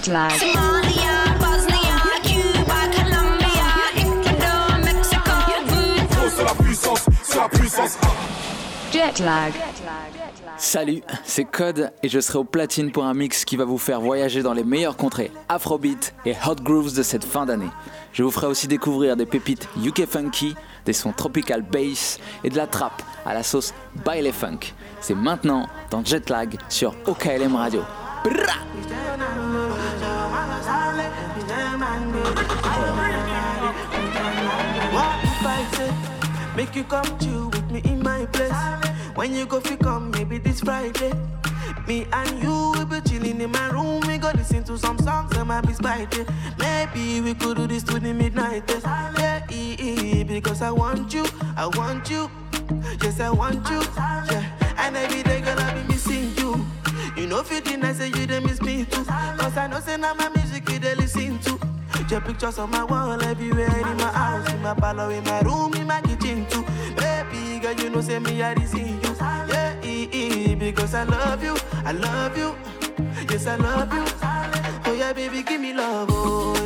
Jet lag. Somalia, Bosnia, Cuba, Colombia, Ecuador, Mexico, voodoo. C'est la puissance, c'est la puissance. Jet lag. Salut, c'est Code et je serai au platine pour un mix qui va vous faire voyager dans les meilleures contrées Afrobeat et Hot Grooves de cette fin d'année. Je vous ferai aussi découvrir des pépites UK Funky, des sons tropical bass et de la trap à la sauce Baile Funk. C'est maintenant dans Jetlag sur OKLM Radio. I make you come chill with me in my place? When you go fi come, maybe this Friday. Me and you will be chilling in my room. We go listen to some songs that might be spicy. Maybe we could do this to the midnight test. Yeah, because I want you, I want you. Yes, I want you. Yeah, and every day gonna be missing you. Know, fitting, I say you they miss me too. Cause I know, say now my music you they listen to. Your pictures on my wall everywhere in my house, in my parlor, in my room, in my kitchen too. Baby girl, you know say me I see you. Yeah, eh, eh, because I love you, I love you. Yes, I love you. Oh yeah, baby, give me love, oh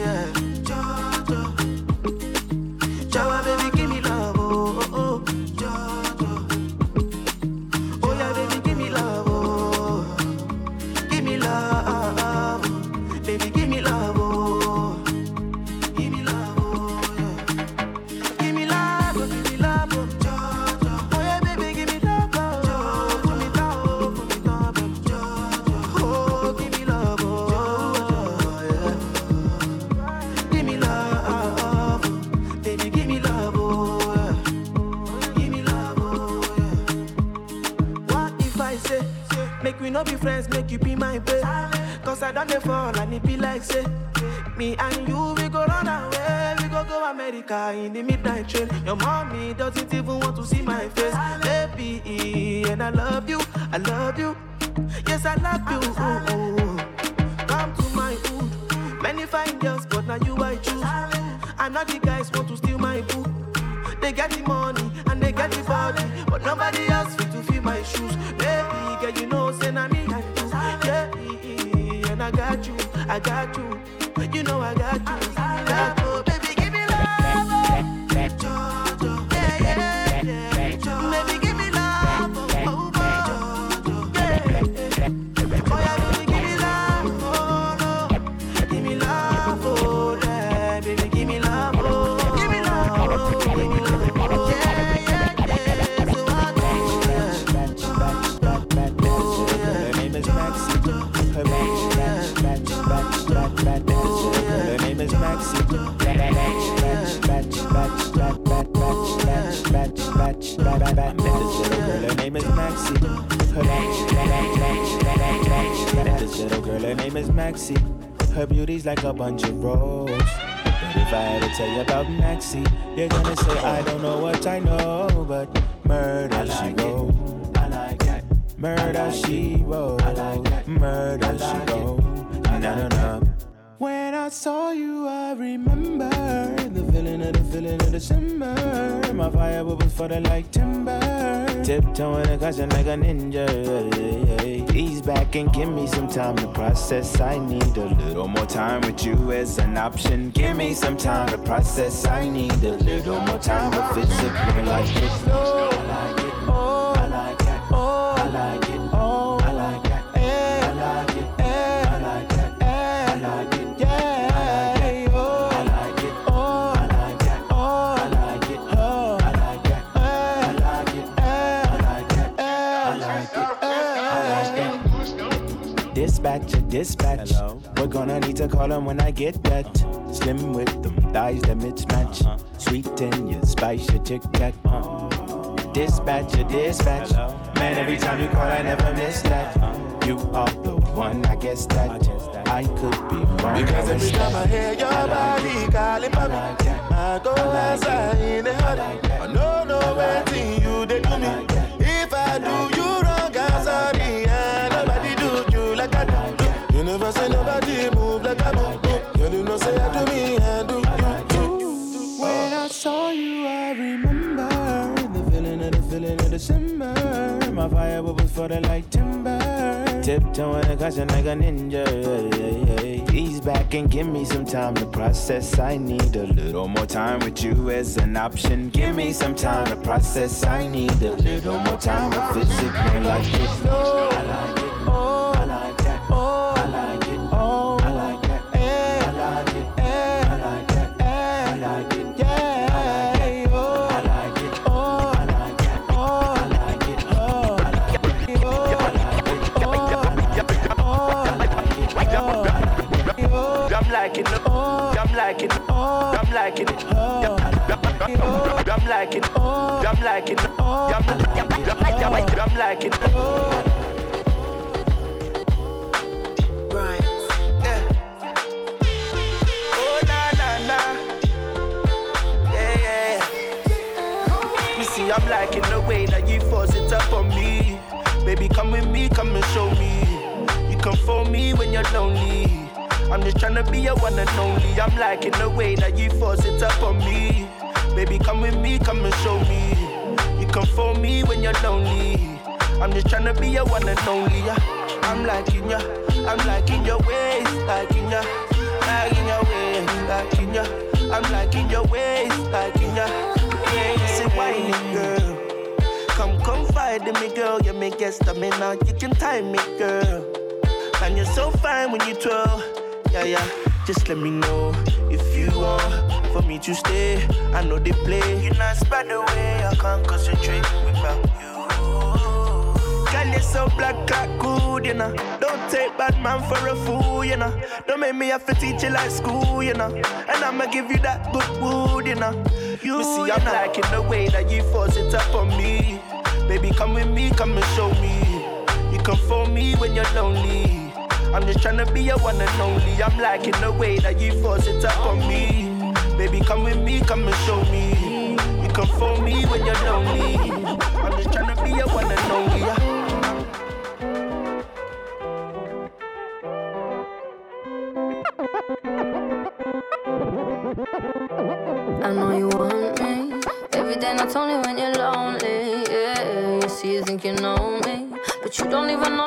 I done the fall and it be like say, me and you, we go run away, we go go America in the midnight train. Your mommy doesn't even want to see my face, baby, and I love you, I love you, yes I love you. Ooh, ooh. Come to my hood, many fine girls, but now you I choose. And now the guys want to steal my boo. They get the money I got you. You know I got you. Little girl, her name is Maxie. Her beauty's like a bunch of roses. But if I had to tell you about Maxie, you're gonna say I don't know what I know, but murder she wrote. Murder she wrote. Murder she wrote. Na na na. Saw you, I remember the feeling of the feeling of December. My fire for the like timber. Tiptoeing and caution like a ninja. Ease back and give me some time to process. I need a little more time with you as an option. Give me some time to process. I need a little more time a girl like it. Dispatch. We're gonna need to call him when I get that. Uh-huh. Slim with them thighs that mismatch. Uh-huh. Sweet in your spice, your tic tac. Dispatcher, uh-huh. dispatch. Man, every time you call, I never miss that. You are the one, I guess that I could be wrong. Because every time I hear your body calling for me, I go outside in the hurry. I know no waiting you they do me. If I do say I do me and do. When I saw you, I remember the feeling of the feeling of December. My fire was for the like timber. Tiptoeing and caution like a ninja. Ease back and give me some time to process. I need a little more time with you as an option. Give me some time to process. I need a little more time to physically like this. No, I like it. I'm liking it. I'm liking it. I'm I'm liking it. Oh na na na. Yeah yeah. You see, I'm liking the way that you force it up on me. Baby, come with me, come and show me. You come for me when you're lonely. I'm just tryna be your one and only. I'm liking the way that you force it up on me. Baby, come with me, come and show me. You come for me when you're lonely. I'm just tryna be your one and only. Yeah. I'm liking ya, I'm liking your ways, liking ya, liking your ways, liking ya. I'm liking your ways, liking ya. Say whining girl. Come confide in me, girl. You make get stamina. You can time me, girl. And you're so fine when you twirl. Yeah, yeah. Just let me know if you want for me to stay. I know they play. You're not by the way. I can't concentrate without you. Girl, you're so black, like good, you know. Don't take bad man for a fool, you know. Don't make me have to teach you like school, you know. And I'ma give you that good wood, you know. You see, I'm liking the way that you force it up on me. Baby, come with me, come and show me. You come for me when you're lonely. I'm just tryna be your one and only. I'm liking the way that you force it up on me. Baby, come with me, come and show me. You come for me when you're lonely. I'm just tryna be your one and only. I know you want me every day, not only when you're lonely. Yeah, you see, you think you know me, but you don't even know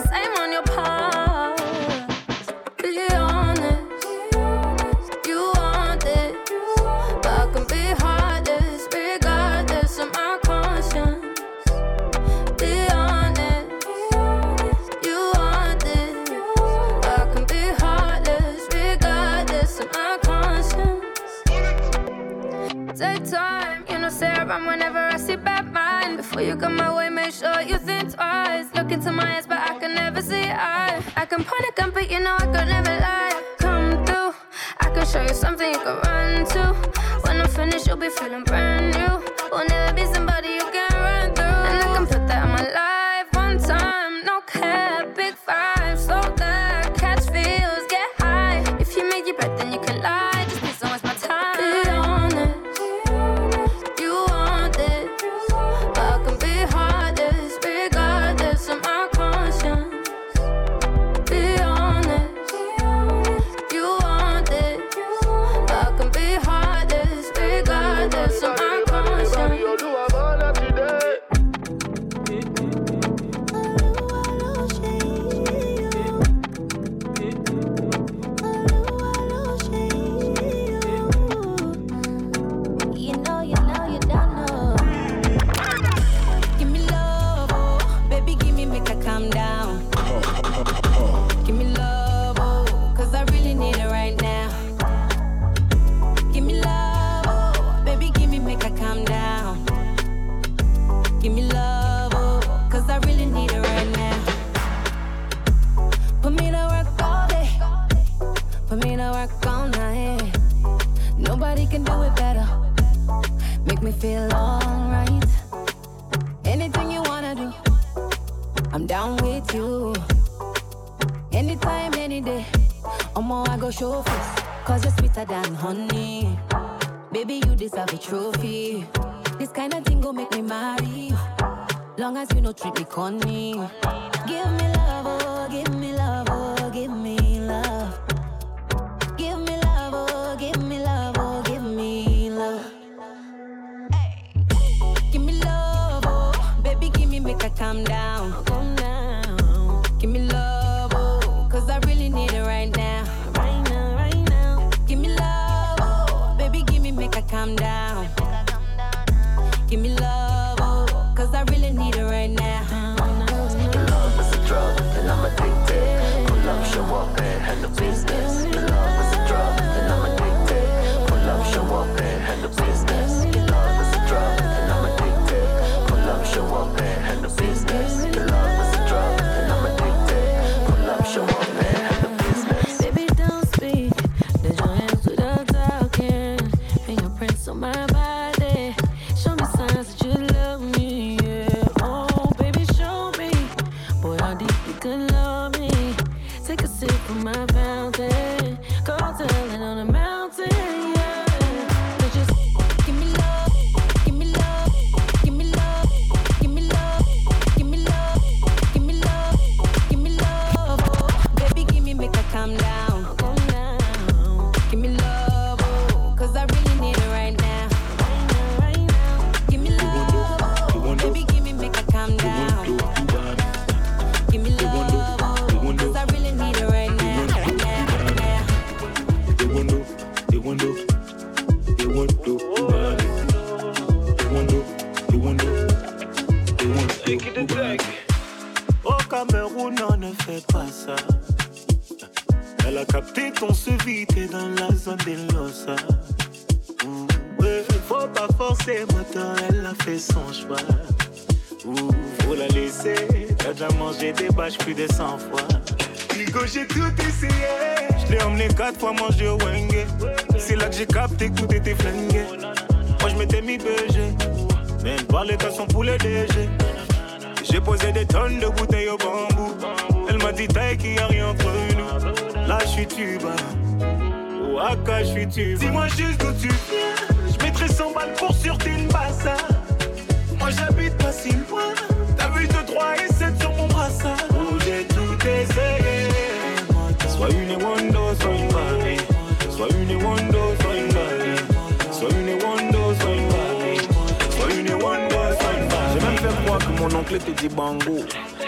Mon clé te dit bango.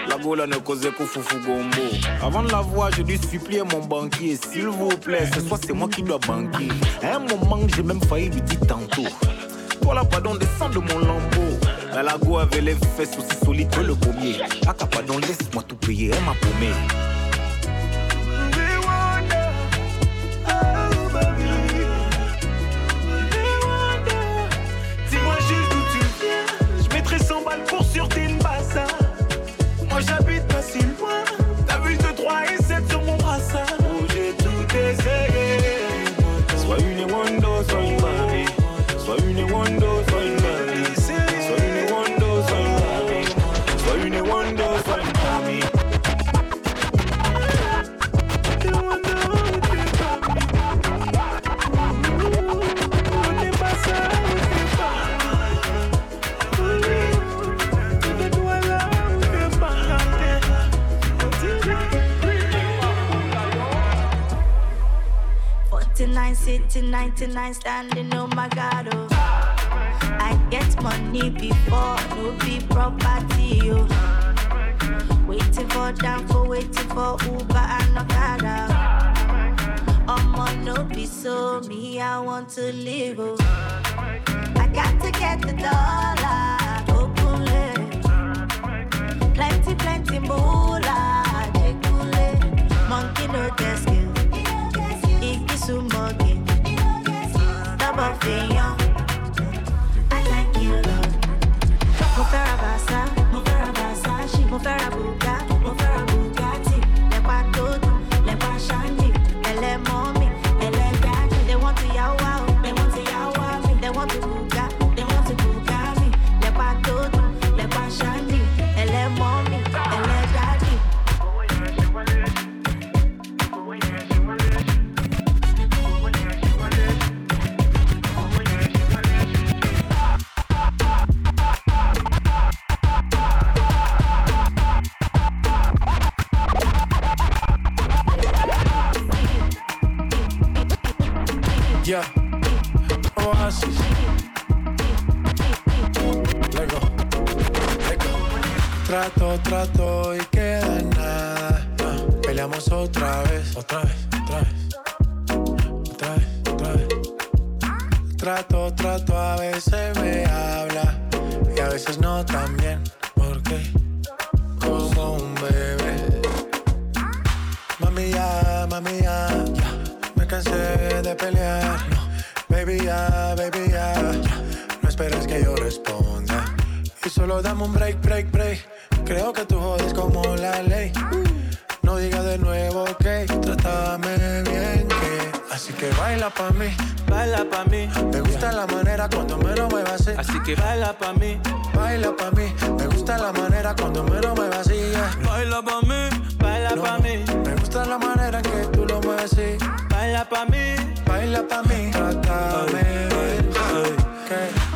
La gola ne causait qu'au foufou gombo. Avant de la voir, je dû supplier mon banquier. S'il vous plaît, ce soir c'est moi qui dois banquer. À un moment, j'ai même failli lui dire tantôt. Voilà, pardon, descends de mon lambeau. La lago avait les fesses aussi solides que le pommier. Ah, pardon, laisse-moi tout payer, elle m'a paumé. good.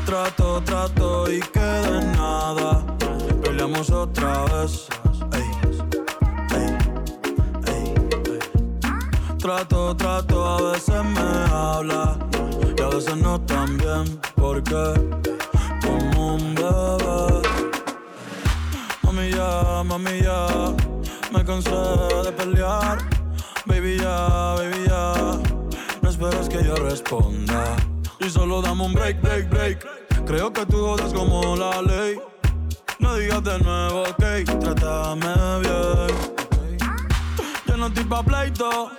Trato, trato y queda en nada. Peleamos otra vez. Trato, trato, a veces me habla y a veces no tan bien. Porque como un bebé. Mami ya, mami ya, me cansé de pelear. Baby ya, baby ya, no esperes que yo responda. Y solo dame un break, break, break. Creo que tú jodas como la ley. No digas de nuevo, ok, trátame bien. Yo no estoy pa' pleito,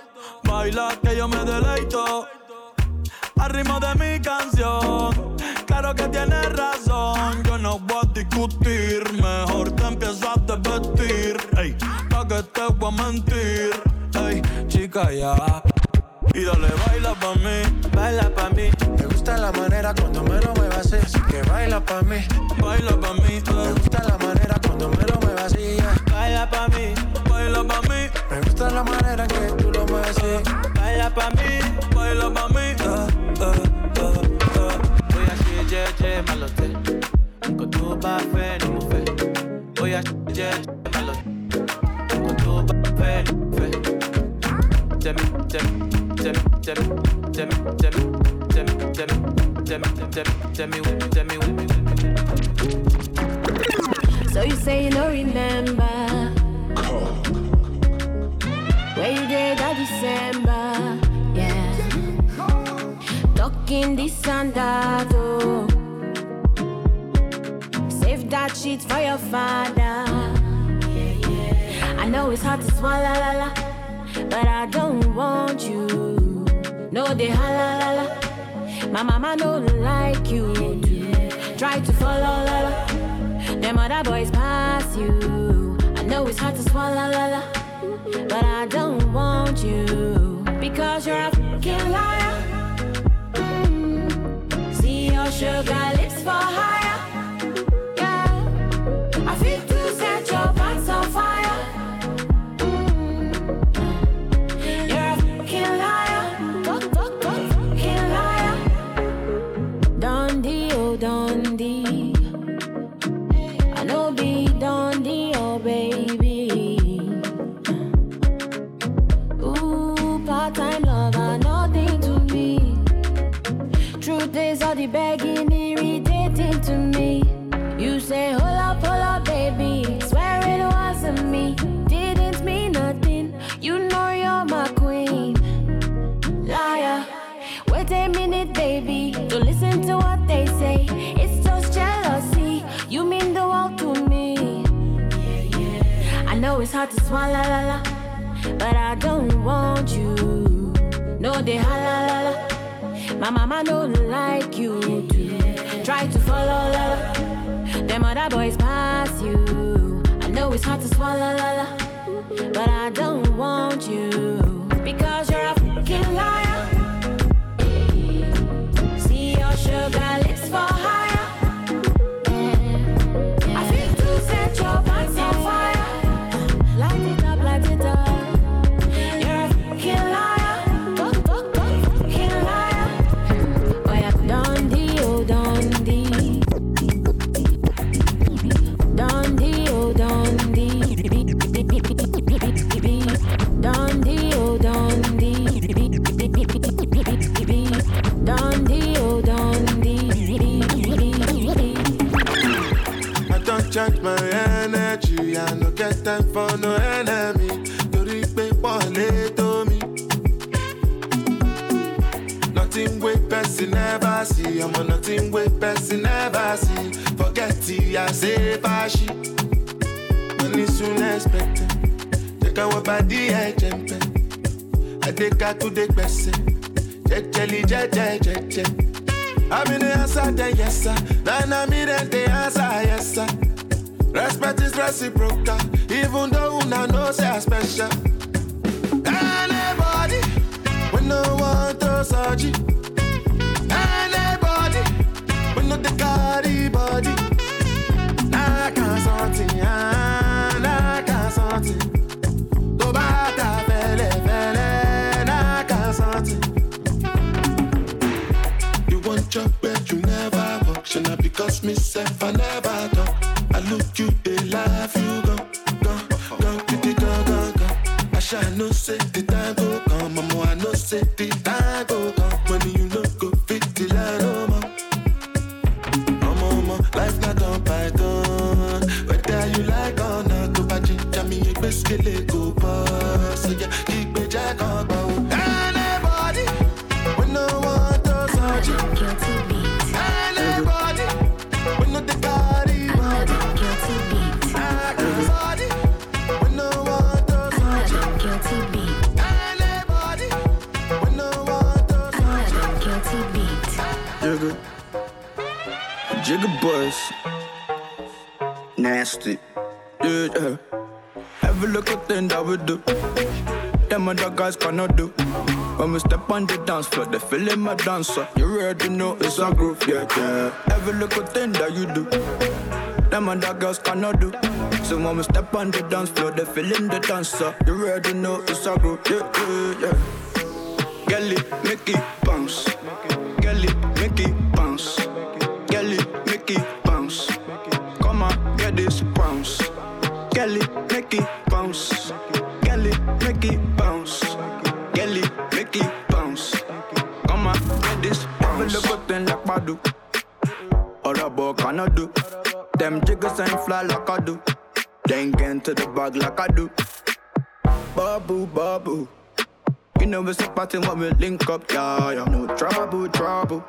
baila que yo me deleito. Al ritmo de mi canción, claro que tienes razón. Yo no voy a discutir, mejor te empiezo a desvestir. Ey, pa' que te voy a mentir. Ey, chica, ya. Y dale, baila pa' mí, baila pa' mí. Me gusta la manera cuando me lo muevas así. Así que baila pa' mí, baila pa' mí. Me gusta la manera cuando me lo muevas así. yeah. Baila pa' mí, baila pa' mí. Me gusta la manera en que tú lo mueves así. Baila pa' mí, baila pa' mí. Ah, ah, ah. Voy a ṣe jẹ́jẹ́ má lọ tẹ̀. Nǹkan tó bá fẹ́ ni mo fẹ́. Bóyá ṣe jẹ́jẹ́ má lọ tẹ̀. So you say you don't remember where you did that December, yeah. Talking this and that, oh. Save that shit for your father. I know it's hard to swallow, la, la, but I don't want you. No, they holla, la, la. My mama don't like you. Try to follow, la, la. Them other boys pass you. I know it's hard to swallow, la la, but I don't want you because you're a fucking liar. Mm. See your sugar lips for higher. The begging irritating to me. You say, hold up, hold up, baby. Swear it wasn't me. Didn't mean nothing. You know you're my queen. Liar. Wait a minute, baby. Don't listen to what they say. It's just jealousy. You mean the world to me. I know it's hard to swallow, la, la, but I don't want you. No, they holla, la, la. My mama don't like you. To try to follow, la. Them other boys pass you. I know it's hard to swallow, la, la, but I don't want you because you're a fucking liar. See your sugar lips for higher. Boys. Nasty. Yeah, uh, yeah. Every little thing that we do. Them other guys cannot do. When we step on the dance floor, they feeling my dancer. You already know it's a groove, yeah, yeah. Every little thing that you do. Them other girls cannot do. So when we step on the dance floor, they feeling the dancer. You already know it's a groove, yeah, yeah, yeah. Girl it bounce. Make it Badu. Other boy cannot do. Them jiggers ain't fly like I do. They ain't get into the bag like I do. Babu, babu. You know it's a party when we link up, yeah, yeah. No trouble, trouble.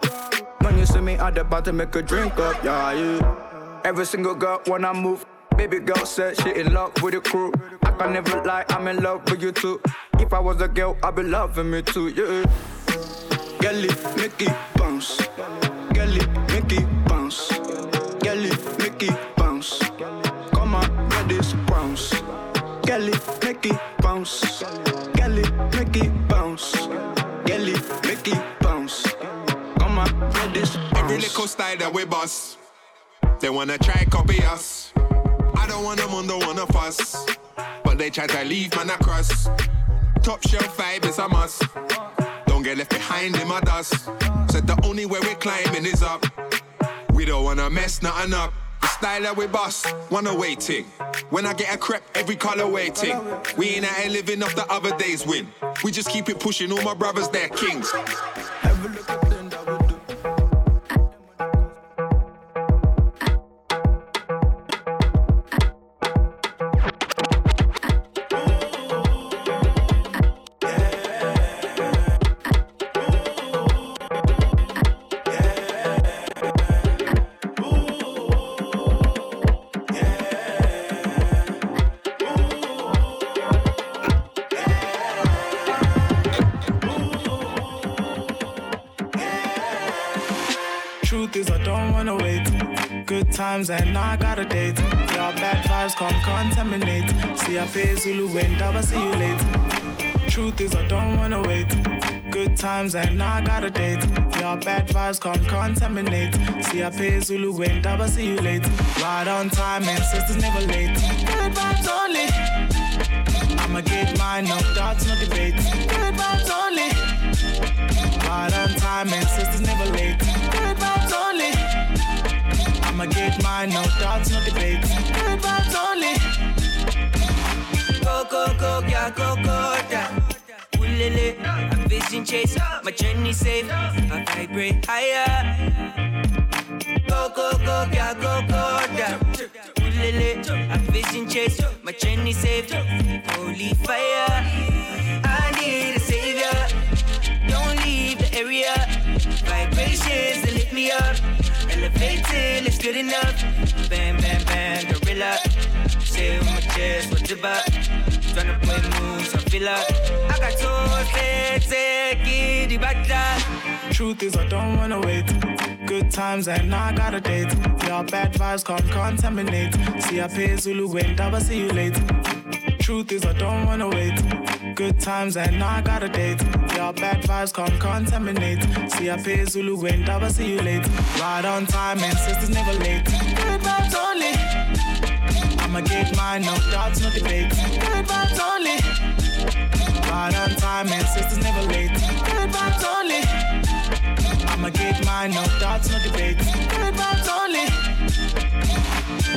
When you see me at the party, make a drink up, yeah, yeah. Every single girl when I move, baby girl said she in love with the crew. I can never lie, I'm in love with you too. If I was a girl, I'd be loving me too, yeah. Girl it, make it bounce. Make it bounce. Girl it, make it bounce. It, make it bounce. Come on, get this bounce. Every little style that we bust, they wanna try copy us. I don't want them on, don't wanna fuss, but they try to leave man across. Top shelf vibe is a must. Don't get left behind in my dust. Said the only way we're climbing is up. We don't wanna mess nothing up. The style that we bust, wanna waiting. When I get a crepe, every color waiting. We ain't out here living off the other day's win. We just keep it pushing. All my brothers, they're kings. And now I got a date. Your bad vibes come contaminate. See, I pay Zulu when I see you later. Truth is, I don't wanna wait. Good times and now I got a date. Your bad vibes come contaminate. See, I pay Zulu when I see you later. Right on time and sisters never late. Good vibes only. I'ma get mine, no doubts, no debate. Good vibes only. Right on time and sisters never late. Mine, no doubts, no debate. Good vibes only. Go, go, yeah, go, yeah. Ulele, I'm vision chase, my journey safe, I vibrate higher. Go, go, yeah, go, yeah. Ulele, a vision chase, my journey saved. Holy fire, I need a savior. Don't leave the area. Vibrations that lift me up. Good enough. Bam, bam, bam, gorilla. Say with my chest, what's about? Tryna play moves, I feel like I got back Truth is, I don't wanna wait. Good times and now I got a date. Your bad vibes can't contaminate. See, I pay Zulu when I see you later. Truth is, I don't wanna wait. Good times and now I got a date. Your bad vibes can't contaminate. See, I pay Zulu when I will see you later. Right on time and sisters never late. Good vibes only. I'ma get mine, no doubts, no debate. Good vibes only. Right on time and sisters never late. Good vibes only. I'ma get mine, no doubts, no debate. Good vibes only.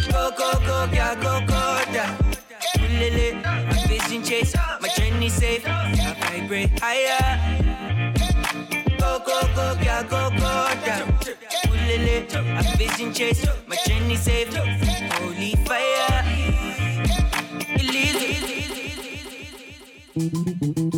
Go, go, go, yeah, go, go, yeah. A vision chase, my journey safe. I vibrate higher. Go, go, go, yeah, go, go, yeah. Ulele, a vision chase, my journey safe. Holy fire. Elise. ọ̀run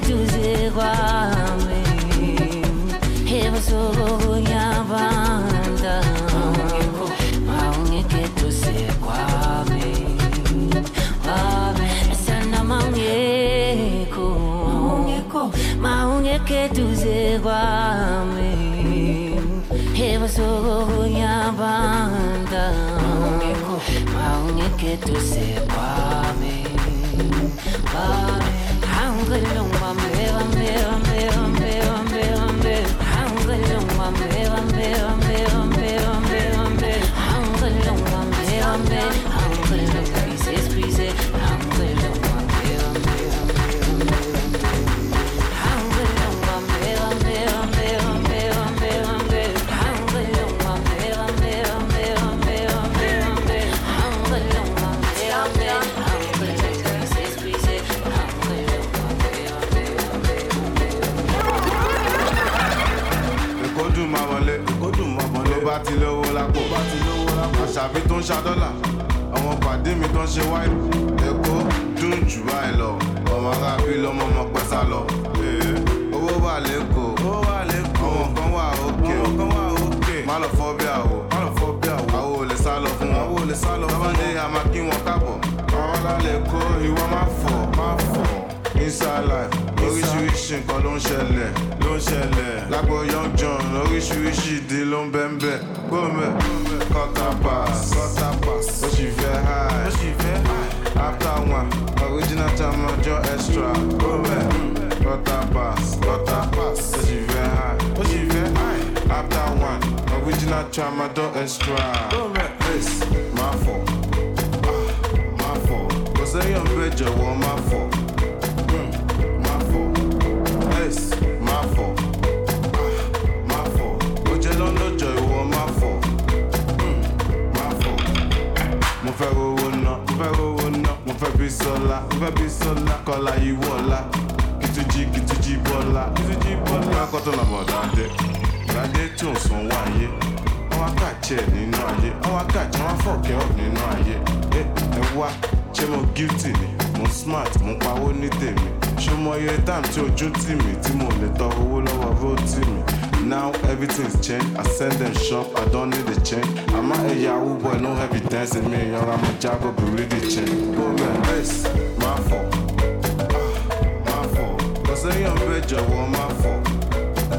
tuze kwame. Heba soko kunyabanda. Maungeke tuze. Kwame. Sana maungeko. Maungeke tuze kwame. Heba soko kunyabanda. Maungeke tuze. Àṣàbí tó ń ṣa dọ́là. Àwọn pàdé mi tó ń ṣe wáìnì. Èkó dùn jù báyìí lọ. Ọmọ arábí lọmọ ọmọ pẹ́ sá lọ. Ee, Owó wà lẹ́kọ̀ọ́. Owó wà lẹ́kọ̀ọ́. Àwọn kan wà òkè. Àwọn kan wà òkè. Má lọ fọ́ bí àwò. Má lọ fọ́ bí àwò. Àwo ò lè sá lọ fún wọn. Àwo ò lè sá lọ fún wọn. A máa kí wọn káàbọ̀. Àwọn lálẹ́ kó ìwọ máa fọ̀. Máa fọ̀. Inside life, oríṣiríṣi nǹkan ló ń ṣẹlẹ̀. Ló ń ṣẹlẹ̀. Lágbo Young John, oríṣiríṣi ìdí ló ń bẹ́ ń bẹ́. Gbọ́mẹ̀, quarter pass. Quarter pass. Ó sì fẹ́ high. Ó sì fẹ́ high. After one, original time ọjọ́ extra. Gbọ́mẹ̀, quarter pass. Quarter pass. Ó sì fẹ́ high. Ó sì fẹ́ high. After one, original time ọjọ́ extra. Gbọ́mẹ̀, ace, máa fọ̀. Ah, máa fọ̀. Kò sẹ́yìn bẹ́ẹ̀ jọ̀wọ́ máa fọ̀. Fẹ́ rówó ná, mo fẹ́ rówó ná, mo fẹ́ bí sọ́lá, mo fẹ́ bí sọ́lá, kọ́lá ìwọ ọ̀la. Kìtújì kìtújì bọ́lá, kìtújì bọ́lá. Akọ́tọ̀ nà bọ̀ dáadé, dáadé tó ń san wá ayé. Àwọn akáàjẹ́ nínú ayé, àwọn akáàjẹ́ wọn fọ̀kẹ́ ọ̀ nínú ayé. Ẹ ẹ wá, ṣé mo guilty ni? Mo smart, mo pawó ní tèmi. Ṣé mo yẹ time tí ojú tì mí tí mo lè tọ owó lọ́wọ́ road tì mí? Now everything's changed. I send them shop, I don't need a change. I'm a Yahoo boy, no evidence in me. Young, I'm a Jago, but really change. Go back, ace, my fault. Ah, my fault. Cause I am better, well, my fault.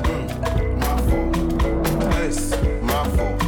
Mm, my fault. Ace, my fault.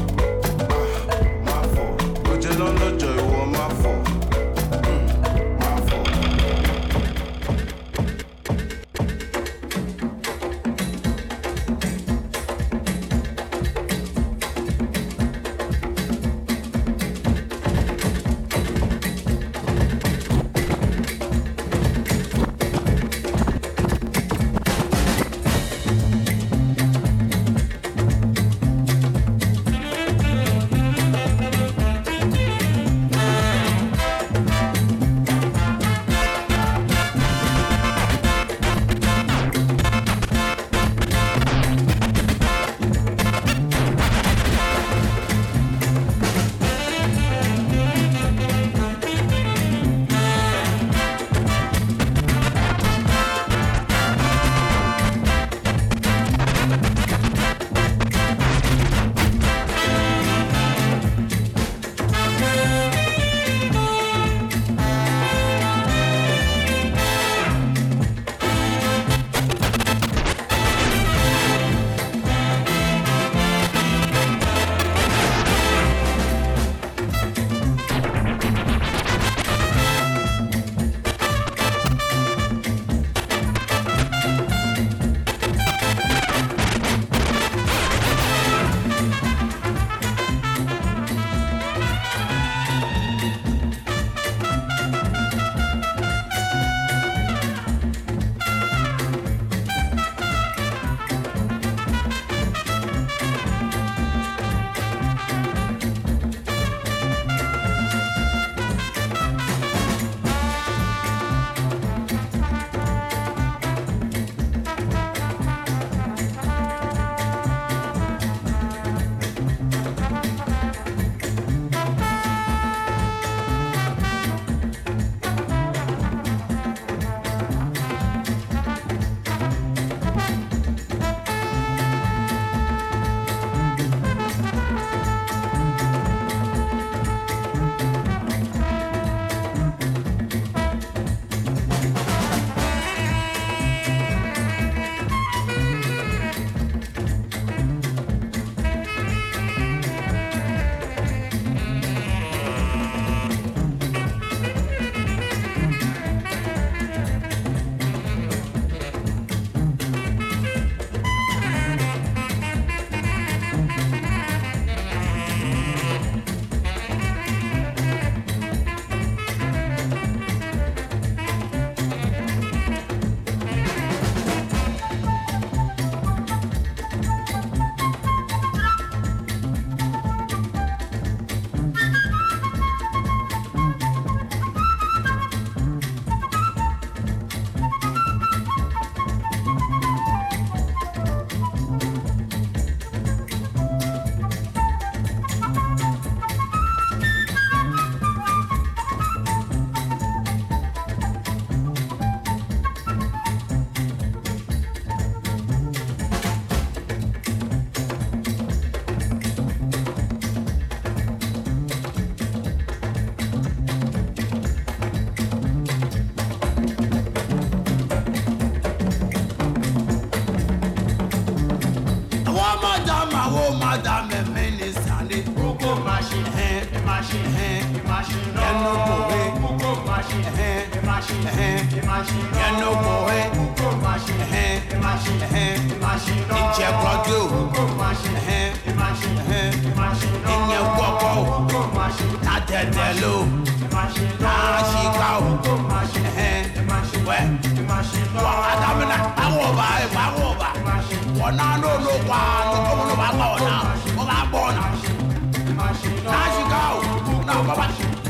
No.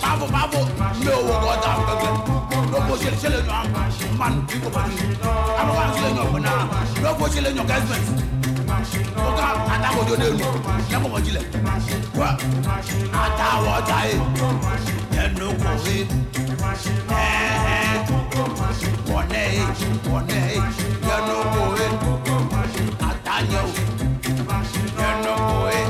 Bravo, bravo, no, I'm going No, go chill, chill, no, man, people, man. I'm going to chill, no, now. No, go chill, no, guys. Oga, àtàwọn òjò lẹ́nu, lẹ́kọ̀ọ́ mọ̀ jílẹ̀. Wá, àtàwọn ọjà yìí, ẹnu kò rí. Ẹ̀ẹ́, wọ̀nẹ́ yìí, wọ̀nẹ́ yìí, ẹnu kò rí. Àtàyẹ̀ o, ẹnu kò rí.